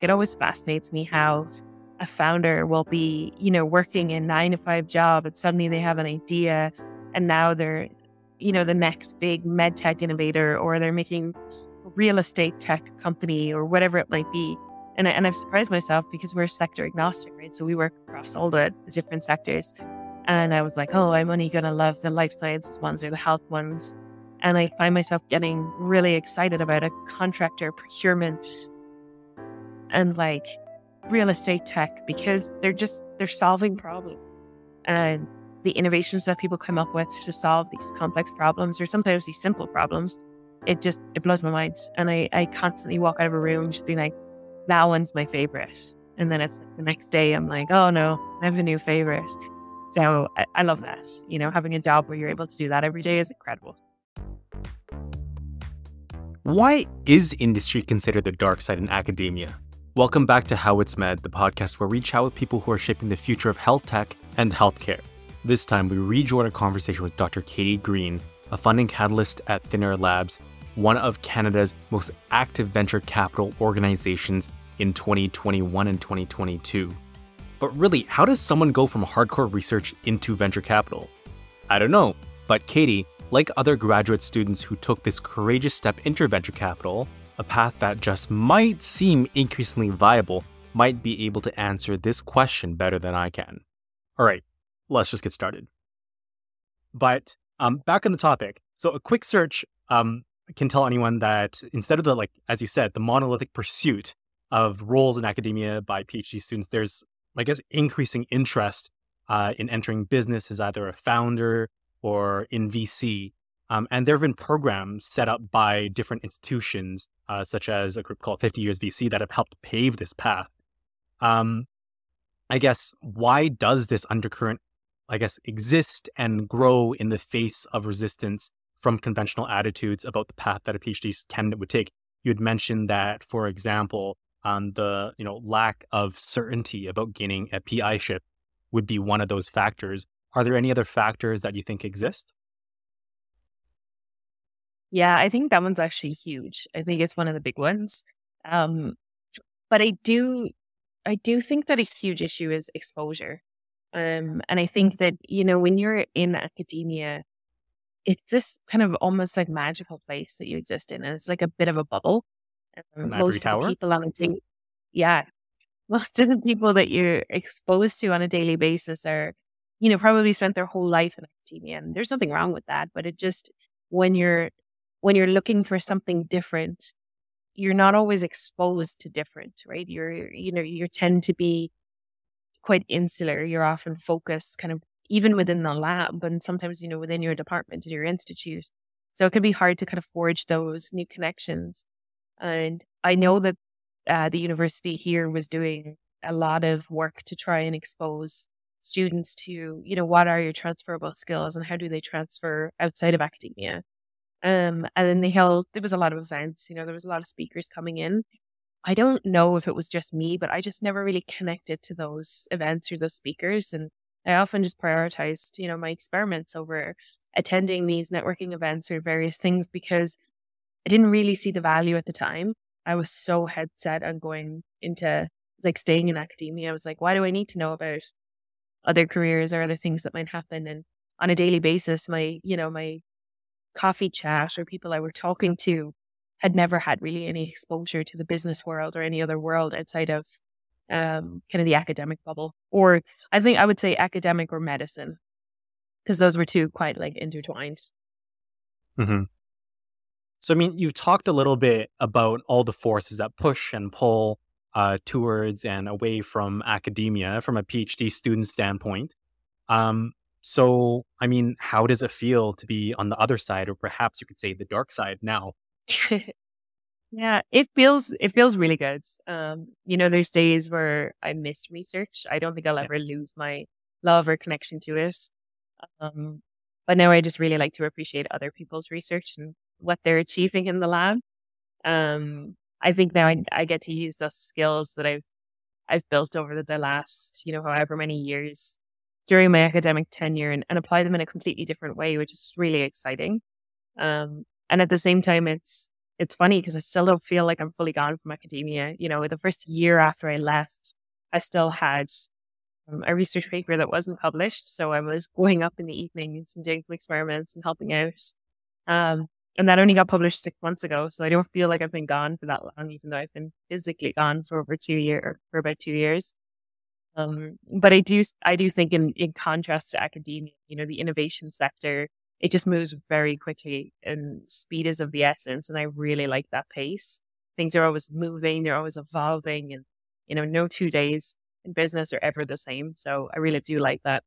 it always fascinates me how a founder will be, you know, working a nine to five job and suddenly they have an idea and now they're, you know, the next big med tech innovator or they're making a real estate tech company or whatever it might be. And, I, and I've surprised myself because we're sector agnostic, right? So we work across all the, the different sectors. And I was like, oh, I'm only going to love the life sciences ones or the health ones. And I find myself getting really excited about a contractor procurement and like real estate tech because they're just they're solving problems. And the innovations that people come up with to solve these complex problems or sometimes these simple problems it just it blows my mind. And i i constantly walk out of a room just being like that one's my favorite. And then it's the next day i'm like oh no i have a new favorite. So I, I love that you know having a job where you're able to do that every day is incredible. Why is industry considered the dark side in academia Welcome back to How It's Med, the podcast where we chat with people who are shaping the future of health tech and healthcare. This time, we rejoin a conversation with Dr. Katie Green, a funding catalyst at Thin Air Labs, one of Canada's most active venture capital organizations in 2021 and 2022. But really, how does someone go from hardcore research into venture capital? I don't know, but Katie, like other graduate students who took this courageous step into venture capital, a path that just might seem increasingly viable might be able to answer this question better than I can. All right, let's just get started. But um, back on the topic. So a quick search um, can tell anyone that instead of the like, as you said, the monolithic pursuit of roles in academia by PhD students, there's I guess increasing interest uh, in entering business as either a founder or in VC. Um, and there have been programs set up by different institutions, uh, such as a group called 50 Years VC, that have helped pave this path. Um, I guess, why does this undercurrent, I guess, exist and grow in the face of resistance from conventional attitudes about the path that a PhD candidate would take? You had mentioned that, for example, um, the you know lack of certainty about gaining a PI ship would be one of those factors. Are there any other factors that you think exist? Yeah, I think that one's actually huge. I think it's one of the big ones. Um, but I do, I do think that a huge issue is exposure. Um, and I think that you know when you're in academia, it's this kind of almost like magical place that you exist in, and it's like a bit of a bubble. Um, most of the people on the team, yeah, most of the people that you're exposed to on a daily basis are, you know, probably spent their whole life in academia, and there's nothing wrong with that. But it just when you're when you're looking for something different, you're not always exposed to different, right? You're, you know, you tend to be quite insular. You're often focused kind of even within the lab and sometimes, you know, within your department or your institute. So it can be hard to kind of forge those new connections. And I know that uh, the university here was doing a lot of work to try and expose students to, you know, what are your transferable skills and how do they transfer outside of academia? Um, and then they held, there was a lot of events, you know, there was a lot of speakers coming in. I don't know if it was just me, but I just never really connected to those events or those speakers. And I often just prioritized, you know, my experiments over attending these networking events or various things because I didn't really see the value at the time. I was so head set on going into like staying in academia. I was like, why do I need to know about other careers or other things that might happen? And on a daily basis, my, you know, my coffee chat or people I were talking to had never had really any exposure to the business world or any other world outside of um, kind of the academic bubble. Or I think I would say academic or medicine, because those were two quite like intertwined. Mm-hmm. So, I mean, you've talked a little bit about all the forces that push and pull uh, towards and away from academia from a PhD student standpoint. Um, so, I mean, how does it feel to be on the other side, or perhaps you could say the dark side now? yeah, it feels it feels really good. Um, you know, there's days where I miss research. I don't think I'll ever lose my love or connection to it. Um, but now I just really like to appreciate other people's research and what they're achieving in the lab. Um, I think now I, I get to use those skills that I've I've built over the, the last, you know, however many years during my academic tenure and, and apply them in a completely different way, which is really exciting. Um, and at the same time, it's it's funny because I still don't feel like I'm fully gone from academia. You know, the first year after I left, I still had um, a research paper that wasn't published. So I was going up in the evenings and doing some experiments and helping out. Um, and that only got published six months ago. So I don't feel like I've been gone for that long, even though I've been physically gone for over two years, for about two years. Um, but I do, I do think in, in contrast to academia, you know, the innovation sector, it just moves very quickly and speed is of the essence. And I really like that pace. Things are always moving, they're always evolving and, you know, no two days in business are ever the same. So I really do like that.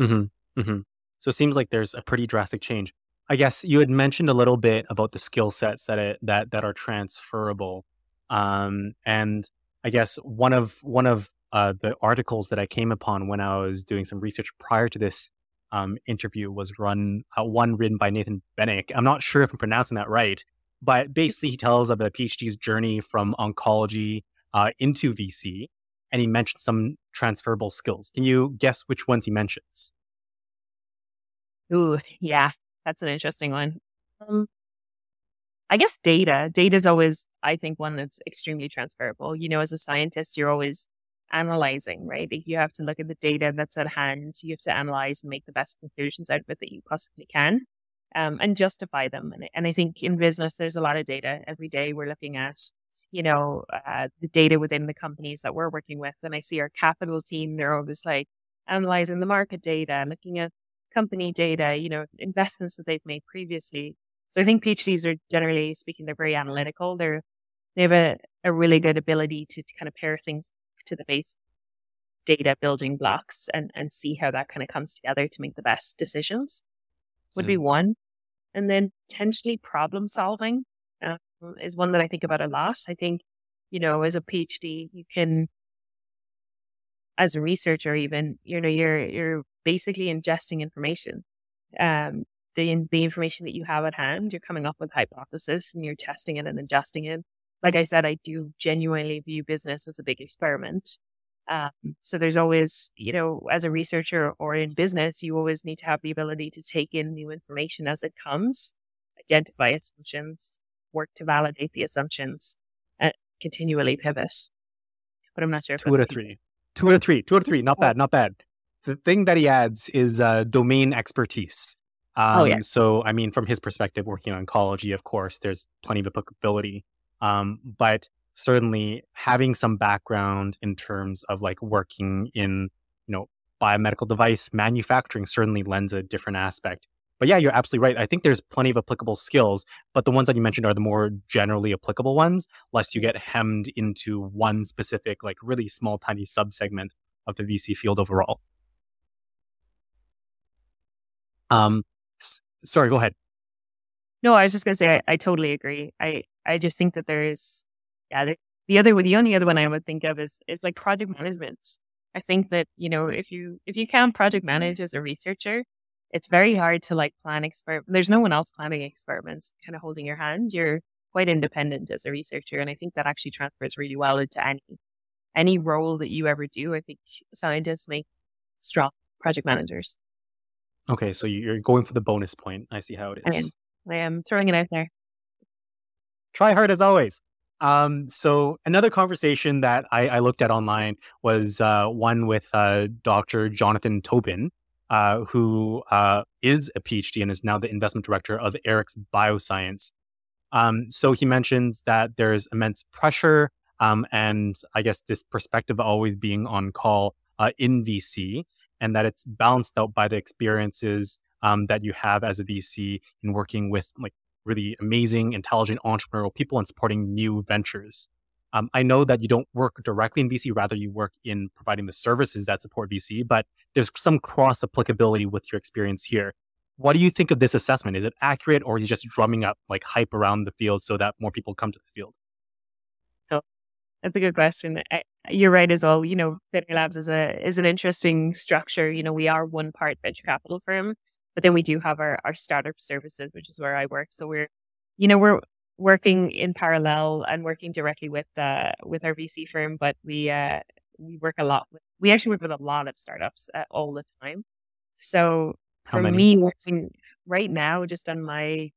Mm-hmm. Mm-hmm. So it seems like there's a pretty drastic change. I guess you had mentioned a little bit about the skill sets that it, that that are transferable, um, and I guess one of one of uh, the articles that I came upon when I was doing some research prior to this um, interview was run uh, one written by Nathan Bennick. I'm not sure if I'm pronouncing that right, but basically he tells about a PhD's journey from oncology uh, into VC, and he mentioned some transferable skills. Can you guess which ones he mentions? Ooh, yeah, that's an interesting one. Um, I guess data. Data is always, I think, one that's extremely transferable. You know, as a scientist, you're always analyzing, right? Like you have to look at the data that's at hand. You have to analyze and make the best conclusions out of it that you possibly can, um, and justify them. And, and I think in business, there's a lot of data. Every day, we're looking at, you know, uh, the data within the companies that we're working with. And I see our capital team; they're always like analyzing the market data, looking at company data, you know, investments that they've made previously. So I think PhDs are generally speaking, they're very analytical. They're, they have a, a really good ability to, to kind of pair things to the base data building blocks and, and see how that kind of comes together to make the best decisions would be one. And then potentially problem solving uh, is one that I think about a lot. I think, you know, as a PhD, you can, as a researcher, even, you know, you're, you're basically ingesting information. Um, the, the information that you have at hand, you're coming up with hypothesis and you're testing it and adjusting it. Like I said, I do genuinely view business as a big experiment. Um, so there's always, you know, as a researcher or in business, you always need to have the ability to take in new information as it comes, identify assumptions, work to validate the assumptions, and continually pivot. But I'm not sure. Two out of three. Two out of three. Two out of three. Not bad. Not bad the thing that he adds is uh, domain expertise. Um, oh, yeah. Um, so, I mean, from his perspective, working on oncology, of course, there's plenty of applicability. Um, but certainly having some background in terms of like working in, you know, biomedical device manufacturing certainly lends a different aspect. But yeah, you're absolutely right. I think there's plenty of applicable skills, but the ones that you mentioned are the more generally applicable ones, lest you get hemmed into one specific, like really small, tiny subsegment of the VC field overall. Um, s- sorry, go ahead. No, I was just going to say I, I, totally agree. I I just think that there is, yeah. The, the other the only other one I would think of is is like project management. I think that you know if you if you can't project manage as a researcher, it's very hard to like plan experiment. There's no one else planning experiments, kind of holding your hand. You're quite independent as a researcher, and I think that actually transfers really well into any any role that you ever do. I think scientists make strong project managers. Okay, so you're going for the bonus point. I see how it is. I am, I am throwing it out there. Try hard as always. Um, so another conversation that I, I looked at online was uh, one with uh, Dr. Jonathan Tobin, uh, who uh, is a PhD and is now the investment director of Arix Bioscience. Um, so he mentions that there's immense pressure um, and I guess this perspective always being on call uh, in VC, and that it's balanced out by the experiences um, that you have as a VC in working with like really amazing, intelligent, entrepreneurial people and supporting new ventures. Um, I know that you don't work directly in VC, rather you work in providing the services that support VC, but there's some cross applicability with your experience here. What do you think of this assessment? Is it accurate or is it just drumming up like hype around the field so that more people come to this field? Oh, that's a good question. I, you're right as well. You know, Veterinary Labs is a is an interesting structure. You know, we are one part venture capital firm, but then we do have our our startup services, which is where I work. So we're, you know, we're working in parallel and working directly with uh with our VC firm, but we uh we work a lot with we actually work with a lot of startups uh, all the time. So How for many? me working right now, just on my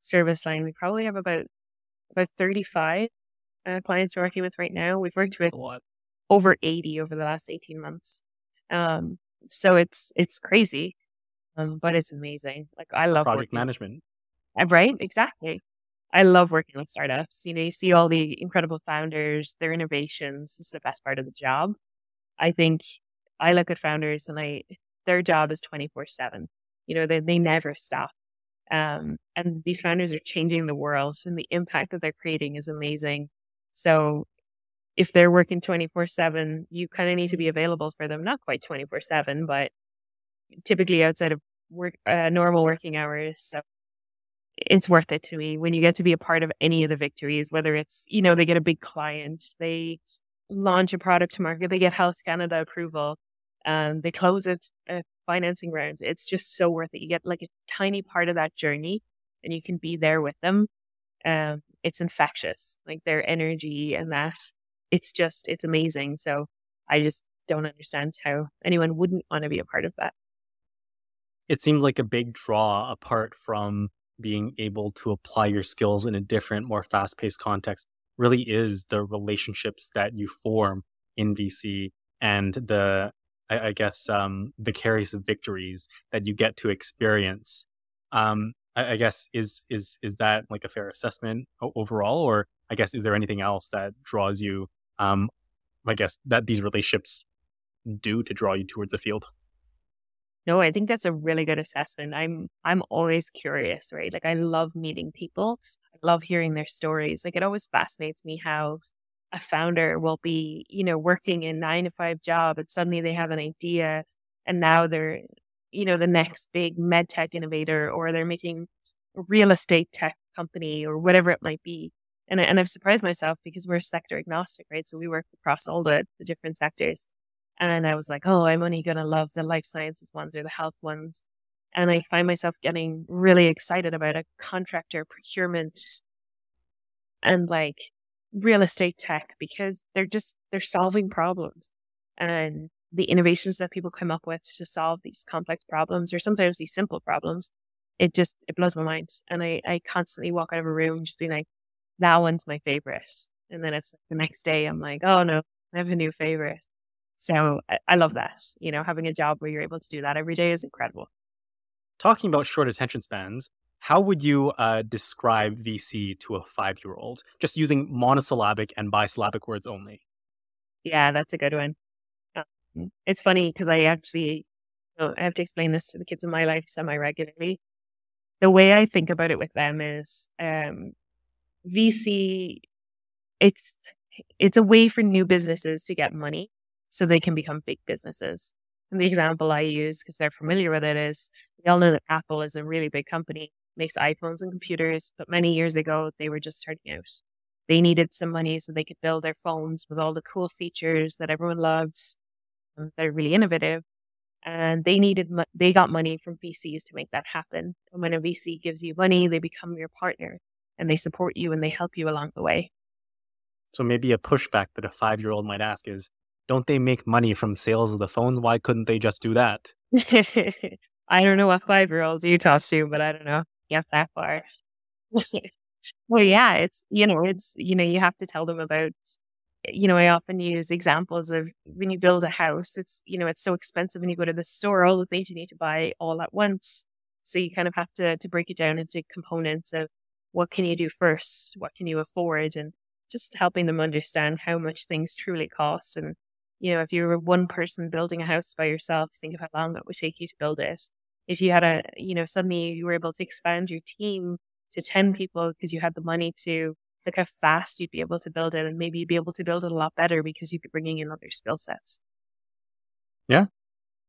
service line, we probably have about about 35 uh, clients we're working with right now. We've worked with over 80 over the last 18 months. Um, so it's it's crazy, um, but it's amazing. Like I love project working. management. Uh, right? Exactly. I love working with startups. You know, you see all the incredible founders, their innovations. This is the best part of the job. I think I look at founders and I their job is 24 7. You know, they, they never stop. Um, and these founders are changing the world and the impact that they're creating is amazing. So if they're working 24 7, you kind of need to be available for them, not quite 24 7, but typically outside of work, uh, normal working hours. So it's worth it to me when you get to be a part of any of the victories, whether it's, you know, they get a big client, they launch a product to market, they get Health Canada approval, and they close it a financing round. It's just so worth it. You get like a tiny part of that journey and you can be there with them. Um, it's infectious, like their energy and that it's just, it's amazing. So I just don't understand how anyone wouldn't want to be a part of that. It seems like a big draw apart from being able to apply your skills in a different, more fast paced context really is the relationships that you form in VC and the, I, I guess, um, vicarious victories that you get to experience. Um, I, I, guess is is is that like a fair assessment overall, or I guess is there anything else that draws you? Um, I guess that these relationships do to draw you towards the field. No, I think that's a really good assessment. I'm I'm always curious, right? Like I love meeting people. I love hearing their stories. Like it always fascinates me how a founder will be, you know, working a nine to five job and suddenly they have an idea and now they're, you know, the next big med tech innovator or they're making a real estate tech company or whatever it might be. And, and I've surprised myself because we're sector agnostic, right? So we work across all the, the different sectors. And I was like, oh, I'm only going to love the life sciences ones or the health ones. And I find myself getting really excited about a contractor procurement and like real estate tech because they're just, they're solving problems and the innovations that people come up with to solve these complex problems or sometimes these simple problems. It just, it blows my mind. And I, I constantly walk out of a room just being like, that one's my favorite. And then it's the next day, I'm like, oh no, I have a new favorite. So I, I love that. You know, having a job where you're able to do that every day is incredible. Talking about short attention spans, how would you uh, describe VC to a five year old? Just using monosyllabic and bisyllabic words only. Yeah, that's a good one. Um, it's funny because I actually, you know, I have to explain this to the kids in my life semi regularly. The way I think about it with them is um, VC. It's it's a way for new businesses to get money so they can become big businesses. And the example I use, because they're familiar with it, is we all know that Apple is a really big company, makes iPhones and computers, but many years ago, they were just starting out. They needed some money so they could build their phones with all the cool features that everyone loves. They're really innovative. And they needed, they got money from VCs to make that happen. And when a VC gives you money, they become your partner and they support you and they help you along the way. So maybe a pushback that a five year old might ask is, don't they make money from sales of the phones? Why couldn't they just do that? I don't know what five year olds you talk to, but I don't know. Get that far. well, yeah, it's, you know, it's, you know, you have to tell them about, you know, I often use examples of when you build a house, it's, you know, it's so expensive when you go to the store, all the things you need to buy all at once. So you kind of have to, to break it down into components of what can you do first? What can you afford? And just helping them understand how much things truly cost and you know, if you were one person building a house by yourself, think of how long it would take you to build it. If you had a, you know, suddenly you were able to expand your team to 10 people because you had the money to, look how fast you'd be able to build it. And maybe you'd be able to build it a lot better because you'd be bringing in other skill sets. Yeah.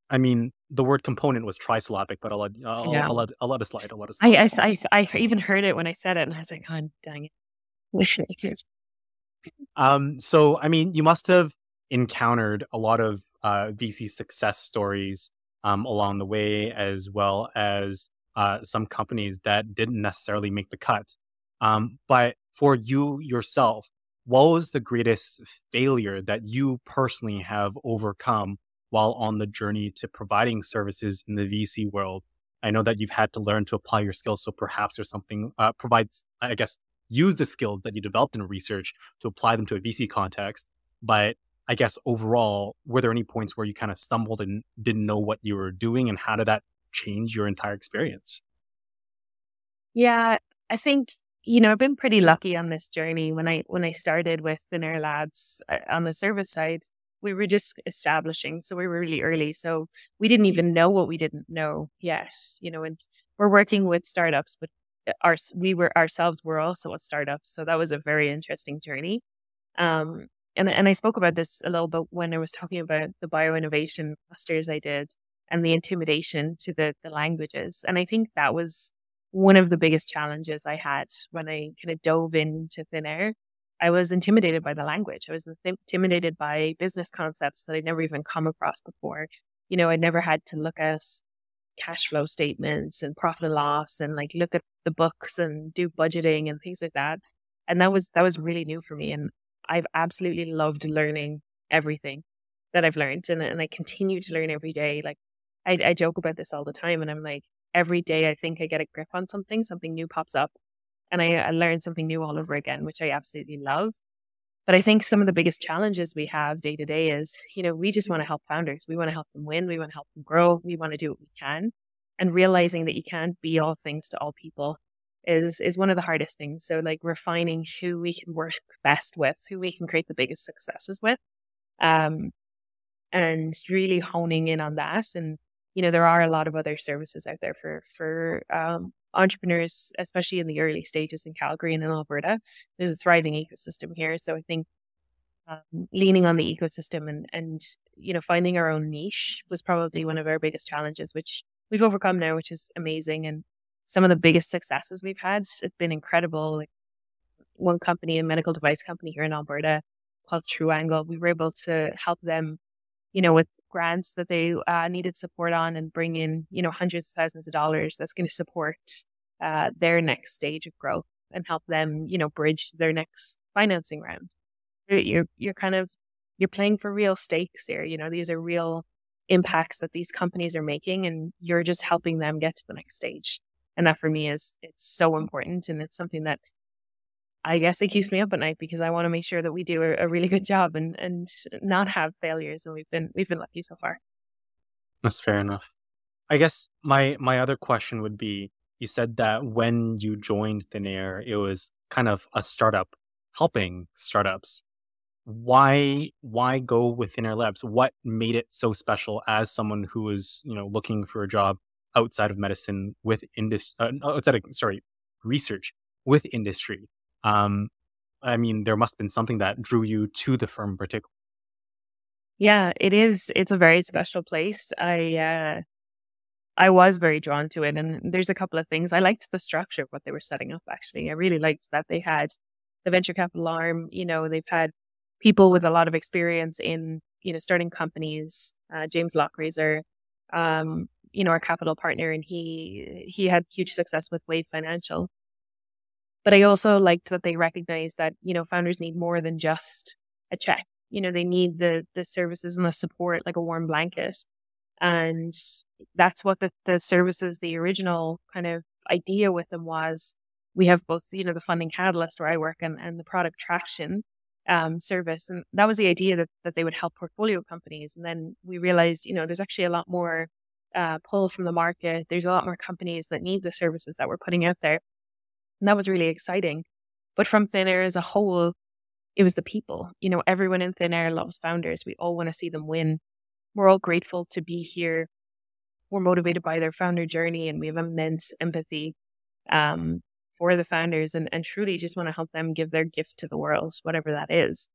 I mean, the word component was trisyllabic, but I'll yeah. I'll, let, I'll let it slide. I'll let it slide. I, I, I, I even heard it when I said it and I was like, oh, dang it. Wish I could. um, so, I mean, you must have encountered a lot of uh, VC success stories um, along the way, as well as uh, some companies that didn't necessarily make the cut. Um, but for you yourself, what was the greatest failure that you personally have overcome while on the journey to providing services in the VC world? I know that you've had to learn to apply your skills. So perhaps there's something uh, provides, I guess, use the skills that you developed in research to apply them to a VC context. But I guess overall, were there any points where you kind of stumbled and didn't know what you were doing, and how did that change your entire experience? Yeah, I think you know I've been pretty lucky on this journey. When I when I started with Thin Air Labs uh, on the service side, we were just establishing, so we were really early. So we didn't even know what we didn't know yet. You know, and we're working with startups, but uh, our we were ourselves were also a startup, so that was a very interesting journey. Um, and and I spoke about this a little bit when I was talking about the bioinnovation masters I did and the intimidation to the the languages. And I think that was one of the biggest challenges I had when I kind of dove into thin air. I was intimidated by the language. I was intimidated by business concepts that I'd never even come across before. You know, I'd never had to look at cash flow statements and profit and loss and like look at the books and do budgeting and things like that. And that was that was really new for me. And I've absolutely loved learning everything that I've learned and, and I continue to learn every day. Like I, I joke about this all the time and I'm like, every day I think I get a grip on something, something new pops up and I, I learn something new all over again, which I absolutely love. But I think some of the biggest challenges we have day to day is, you know, we just want to help founders. We want to help them win. We want to help them grow. We want to do what we can. And realizing that you can't be all things to all people is is one of the hardest things. So like refining who we can work best with, who we can create the biggest successes with. Um and really honing in on that. And, you know, there are a lot of other services out there for for um entrepreneurs, especially in the early stages in Calgary and in Alberta. There's a thriving ecosystem here. So I think um, leaning on the ecosystem and and you know finding our own niche was probably one of our biggest challenges, which we've overcome now, which is amazing. And some of the biggest successes we've had. It's been incredible. Like one company, a medical device company here in Alberta called True Angle, we were able to help them, you know, with grants that they uh, needed support on and bring in, you know, hundreds of thousands of dollars that's going to support uh, their next stage of growth and help them, you know, bridge their next financing round. You're you're kind of you're playing for real stakes here. You know, these are real impacts that these companies are making, and you're just helping them get to the next stage. And that for me is it's so important and it's something that I guess it keeps me up at night because I want to make sure that we do a, a really good job and, and not have failures. And we've been we've been lucky so far. That's fair enough. I guess my my other question would be you said that when you joined Thin Air, it was kind of a startup helping startups. Why why go with Thin Air Labs? What made it so special as someone who was, you know, looking for a job outside of medicine with industry, uh, outside of, sorry, research with industry. Um, I mean, there must have been something that drew you to the firm in particular. Yeah, it is. It's a very special place. I, uh, I was very drawn to it. And there's a couple of things. I liked the structure of what they were setting up, actually. I really liked that they had the venture capital arm. You know, they've had people with a lot of experience in, you know, starting companies. Uh, James Lochrie, um, you know, our capital partner, and he he had huge success with Wave Financial. But I also liked that they recognized that you know founders need more than just a check. You know, they need the the services and the support like a warm blanket, and that's what the the services, the original kind of idea with them was. We have both, you know, the funding catalyst where I work and, and the product traction um, service. And that was the idea that, that they would help portfolio companies. And then we realized, you know, there's actually a lot more uh, pull from the market. There's a lot more companies that need the services that we're putting out there. And that was really exciting. But from Thin Air as a whole, it was the people. You know, everyone in Thin Air loves founders. We all want to see them win. We're all grateful to be here. We're motivated by their founder journey and we have immense empathy um, for the founders and, and truly just want to help them give their gift to the world, whatever that is.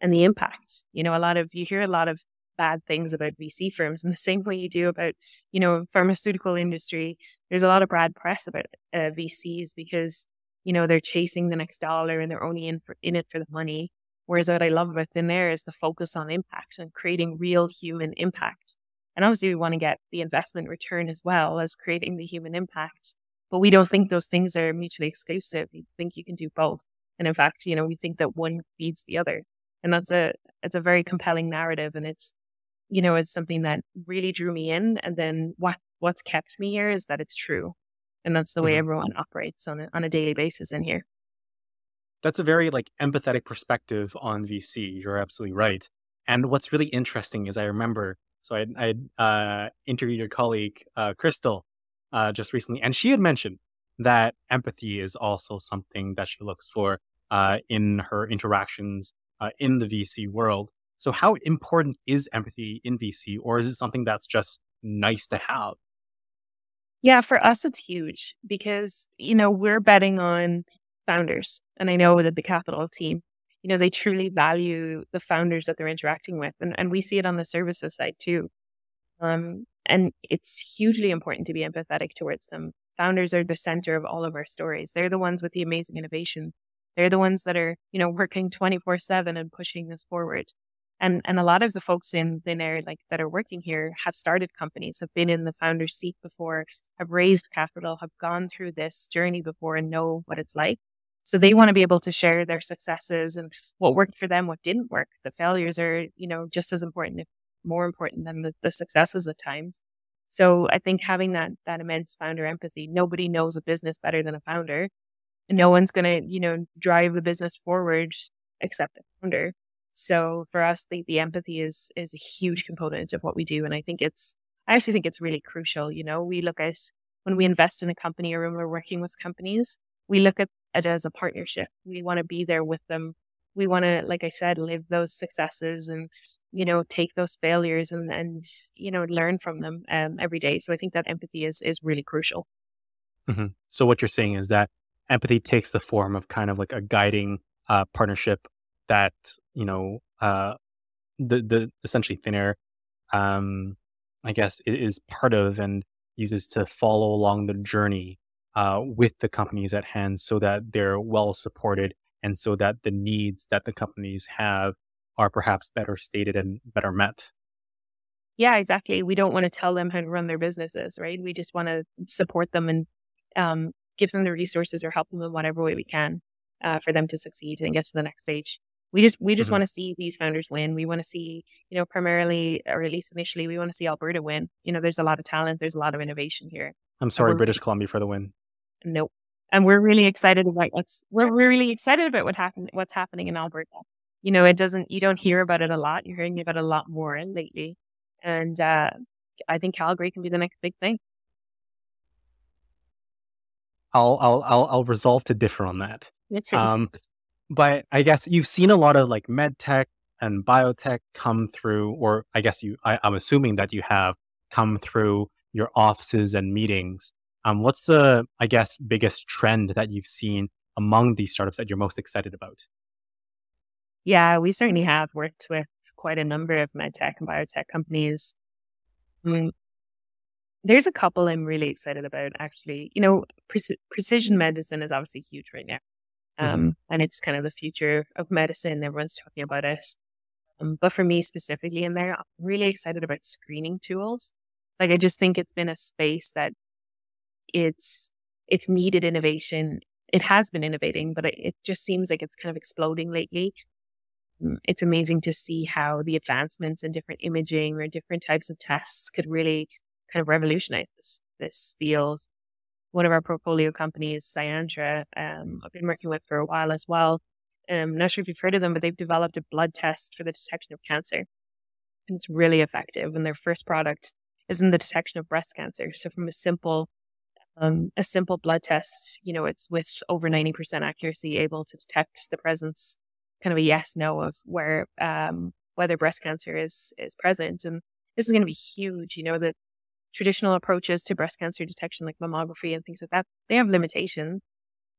And the impact. You know, a lot of, you hear a lot of bad things about VC firms in the same way you do about, you know, pharmaceutical industry. There's a lot of bad press about uh, VCs because, you know, they're chasing the next dollar and they're only in for in it for the money. Whereas what I love about Thin Air is the focus on impact and creating real human impact. And obviously we want to get the investment return as well as creating the human impact. But we don't think those things are mutually exclusive. We think you can do both. And in fact, you know, we think that one feeds the other. And that's a it's a very compelling narrative and it's you know, it's something that really drew me in. And then what what's kept me here is that it's true. And that's the way mm-hmm. everyone operates on a, on a daily basis in here. That's a very like empathetic perspective on VC. You're absolutely right. And what's really interesting is I remember, so I I uh, interviewed your colleague uh, Crystal uh, just recently, and she had mentioned that empathy is also something that she looks for uh, in her interactions uh, in the VC world. So, how important is empathy in VC, or is it something that's just nice to have? Yeah, for us, it's huge because, you know, we're betting on founders. And I know that the capital team, you know, they truly value the founders that they're interacting with. And, and we see it on the services side too. Um, and it's hugely important to be empathetic towards them. Founders are the center of all of our stories. They're the ones with the amazing innovation. They're the ones that are, you know, working 24 7 and pushing this forward. And and a lot of the folks in the like that are working here have started companies, have been in the founder's seat before, have raised capital, have gone through this journey before and know what it's like. So they want to be able to share their successes and what worked for them, what didn't work. The failures are, you know, just as important, if more important than the, the successes at times. So I think having that that immense founder empathy, nobody knows a business better than a founder. No one's gonna, you know, drive the business forward except the founder. So for us, the, the empathy is is a huge component of what we do. And I think it's I actually think it's really crucial. You know, we look at when we invest in a company or when we're working with companies, we look at it as a partnership. We want to be there with them. We want to, like I said, live those successes and, you know, take those failures and, and you know, learn from them um, every day. So I think that empathy is, is really crucial. Mm-hmm. So what you're saying is that empathy takes the form of kind of like a guiding uh, partnership that you know uh, the the essentially thin air, um, I guess, is part of and uses to follow along the journey uh, with the companies at hand, so that they're well supported and so that the needs that the companies have are perhaps better stated and better met. Yeah, exactly. We don't want to tell them how to run their businesses, right? We just want to support them and um, give them the resources or help them in whatever way we can uh, for them to succeed and get to the next stage we just we just mm-hmm. want to see these founders win. We want to see, you know, primarily or at least initially, we want to see Alberta win. You know, there's a lot of talent, there's a lot of innovation here. I'm sorry, British Columbia for the win. Nope. And we're really excited about what's we're really excited about what happened what's happening in Alberta. You know, it doesn't you don't hear about it a lot. You're hearing about it a lot more lately. And uh I think Calgary can be the next big thing. I'll I'll I'll, I'll resolve to differ on that. That's right. Um, but I guess you've seen a lot of like med tech and biotech come through, or I guess you, I, am assuming that you have come through your offices and meetings. Um, what's the, I guess, biggest trend that you've seen among these startups that you're most excited about? Yeah, we certainly have worked with quite a number of med tech and biotech companies. I mean, there's a couple I'm really excited about, actually. You know, pre- precision medicine is obviously huge right now. Mm-hmm. Um, mm-hmm. and it's kind of the future of medicine. Everyone's talking about it. Um, but for me specifically in there, I'm really excited about screening tools. Like I just think it's been a space that it's it's needed innovation. It has been innovating, but it, it just seems like it's kind of exploding lately. Mm, it's amazing to see how the advancements in different imaging or different types of tests could really kind of revolutionize this this field one of our portfolio companies, Syantra, um, I've been working with for a while as well. Um, I'm not sure if you've heard of them, but they've developed a blood test for the detection of cancer. And it's really effective. And their first product is in the detection of breast cancer. So from a simple um, a simple blood test, you know, it's with over 90% accuracy able to detect the presence, kind of a yes, no of where, um, whether breast cancer is, is present. And this is going to be huge, you know, that traditional approaches to breast cancer detection, like mammography and things like that, they have limitations.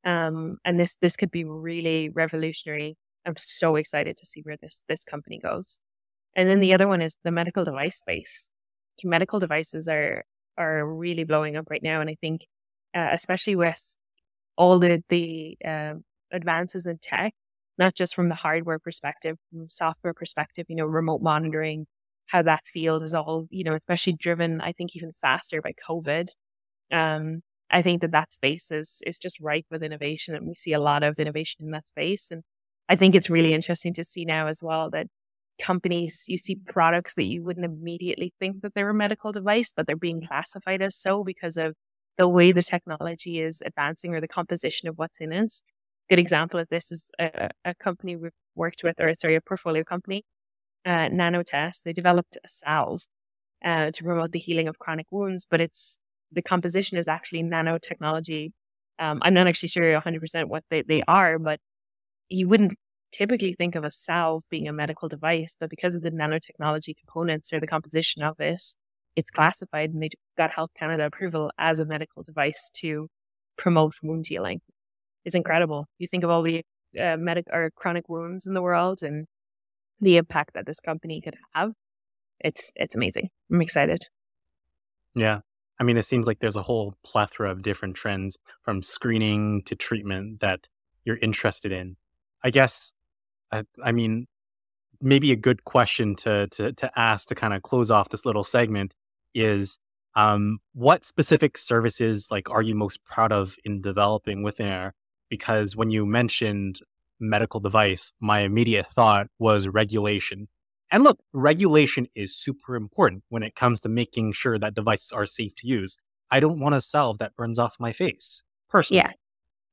Um, and this this could be really revolutionary. I'm so excited to see where this this company goes. And then the other one is the medical device space. Medical devices are are really blowing up right now, and I think, uh, especially with all the the uh, advances in tech, not just from the hardware perspective, from software perspective, you know, remote monitoring, how that field is all, you know, especially driven, I think, even faster by COVID. Um, I think that that space is is just ripe with innovation, and we see a lot of innovation in that space. And I think it's really interesting to see now as well that companies, you see products that you wouldn't immediately think that they're a medical device, but they're being classified as so because of the way the technology is advancing or the composition of what's in it. Good example of this is a, a company we've worked with, or sorry, a portfolio company, uh, Nanotest. They developed a salve uh, to promote the healing of chronic wounds, but it's the composition is actually nanotechnology. Um, I'm not actually sure 100% what they, they are, but you wouldn't typically think of a salve being a medical device, but because of the nanotechnology components or the composition of it, it's classified and they got Health Canada approval as a medical device to promote wound healing. It's incredible. You think of all the uh, medic or chronic wounds in the world and the impact that this company could have. It's it's amazing. I'm excited. Yeah. I mean, it seems like there's a whole plethora of different trends from screening to treatment that you're interested in. I guess I, I mean, maybe a good question to to to ask to kind of close off this little segment is um, what specific services like are you most proud of in developing within Air? Because when you mentioned medical device, my immediate thought was regulation. And look, regulation is super important when it comes to making sure that devices are safe to use. I don't want a salve that burns off my face personally. Yeah.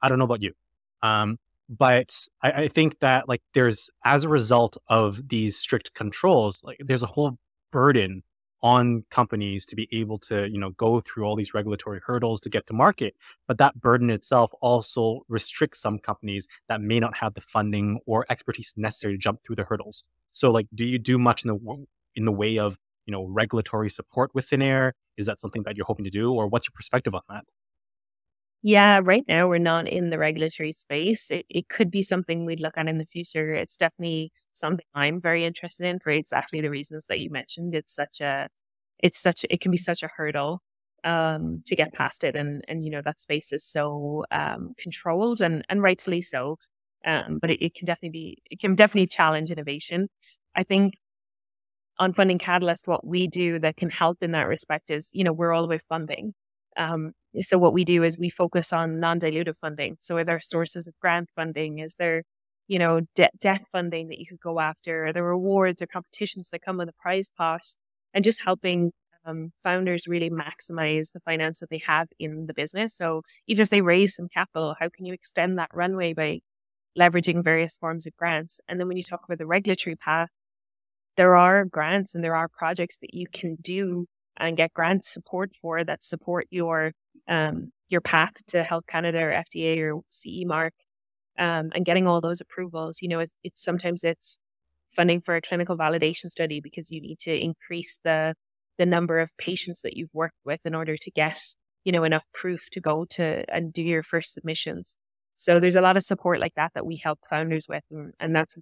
I don't know about you. Um, but I, I think that like there's as a result of these strict controls, like there's a whole burden on companies to be able to you know go through all these regulatory hurdles to get to market but that burden itself also restricts some companies that may not have the funding or expertise necessary to jump through the hurdles. So like do you do much in the in the way of you know regulatory support within air? Is that something that you're hoping to do or what's your perspective on that yeah, right now we're not in the regulatory space. It, it could be something we'd look at in the future. It's definitely something I'm very interested in for exactly the reasons that you mentioned. It's such a, it's such, it can be such a hurdle um, to get past it. And, and, you know, that space is so um, controlled and, and rightfully so. Um, but it, it can definitely be, it can definitely challenge innovation. I think on Funding Catalyst, what we do that can help in that respect is, you know, we're all about funding. Um, so what we do is we focus on non-dilutive funding. So are there sources of grant funding? Is there, you know, debt debt funding that you could go after? Are there rewards or competitions that come with a prize pot? And just helping um, founders really maximize the finance that they have in the business. So even if they raise some capital, how can you extend that runway by leveraging various forms of grants? And then when you talk about the regulatory path, there are grants and there are projects that you can do and get grant support for that support your um, your path to Health Canada or FDA or CE mark, um, and getting all those approvals. You know, it's, it's sometimes it's funding for a clinical validation study because you need to increase the the number of patients that you've worked with in order to get you know enough proof to go to and do your first submissions. So there's a lot of support like that that we help founders with, and, and that's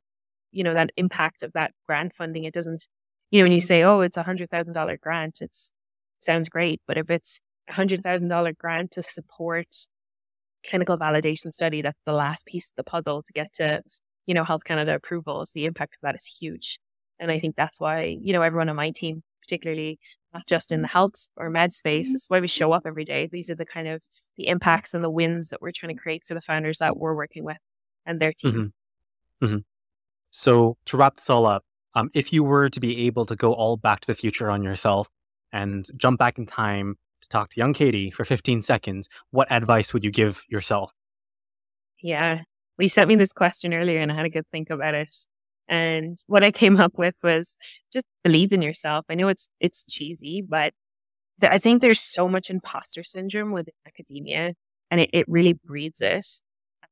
you know that impact of that grant funding. It doesn't you know when you say oh it's a hundred thousand dollar grant, it's sounds great, but if it's a $100,000 grant to support clinical validation study. That's the last piece of the puzzle to get to, you know, Health Canada approvals. The impact of that is huge. And I think that's why, you know, everyone on my team, particularly not just in the health or med space, is why we show up every day. These are the kind of the impacts and the wins that we're trying to create for the founders that we're working with and their teams. Mm-hmm. Mm-hmm. So to wrap this all up, um, if you were to be able to go all back to the future on yourself and jump back in time to talk to young Katie for 15 seconds, what advice would you give yourself? Yeah. We sent me this question earlier and I had a good think about it. And what I came up with was just believe in yourself. I know it's it's cheesy, but th- I think there's so much imposter syndrome within academia and it, it really breeds it.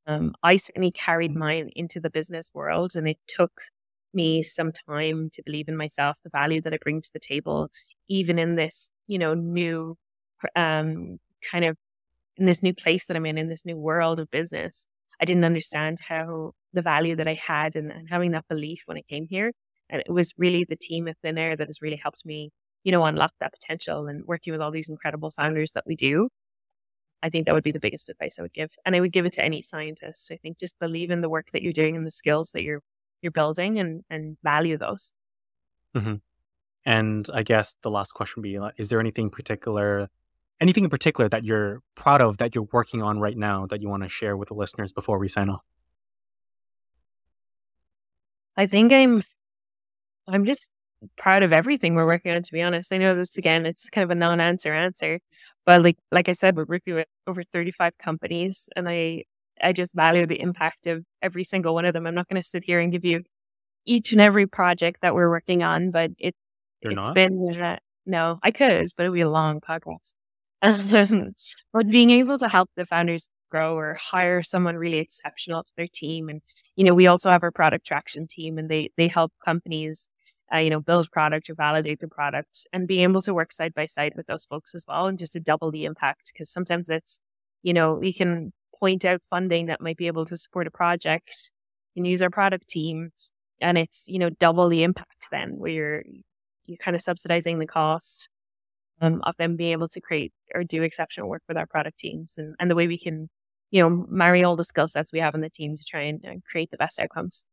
Um, I certainly carried mine into the business world and it took me some time to believe in myself, the value that I bring to the table, even in this, you know, new um, kind of in this new place that I'm in, in this new world of business. I didn't understand how the value that I had and, and having that belief when I came here. And it was really the team at Thin Air that has really helped me, you know, unlock that potential and working with all these incredible founders that we do. I think that would be the biggest advice I would give. And I would give it to any scientist. I think just believe in the work that you're doing and the skills that you're you're building and and value those. Mm-hmm. And I guess the last question would be: Is there anything particular anything in particular that you're proud of that you're working on right now that you want to share with the listeners before we sign off? I think I'm I'm just proud of everything we're working on, to be honest. I know this again, it's kind of a non answer answer, but like, like I said, we're working with over 35 companies and I, I just value the impact of every single one of them. I'm not going to sit here and give you each and every project that we're working on, but it, You're it's not? been, uh, no, I could, but it would be a long podcast. but being able to help the founders grow or hire someone really exceptional to their team. And, you know, we also have our product traction team and they, they help companies, uh, you know, build product or validate the product and being able to work side by side with those folks as well and just to double the impact. Cause sometimes it's, you know, we can point out funding that might be able to support a project and use our product team and it's, you know, double the impact then where you're, you're kind of subsidizing the cost um, of them being able to create or do exceptional work with our product teams and, and the way we can, you know, marry all the skill sets we have in the team to try and uh, create the best outcomes.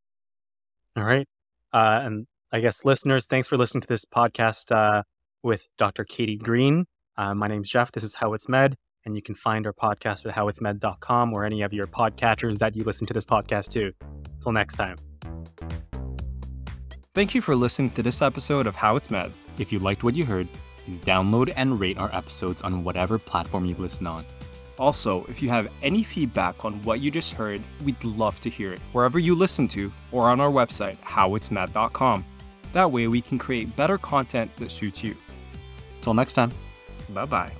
All right. Uh, and I guess listeners, thanks for listening to this podcast uh, with Dr. Katie Green. Uh, my name's Jeff. This is How It's Med. And you can find our podcast at howitsmed.com or any of your podcatchers that you listen to this podcast to. Till next time. Thank you for listening to this episode of How It's Med. If you liked what you heard, download and rate our episodes on whatever platform you listen on. Also, if you have any feedback on what you just heard, we'd love to hear it wherever you listen to or on our website, howitsmed.com. That way we can create better content that suits you. Till next time. Bye bye.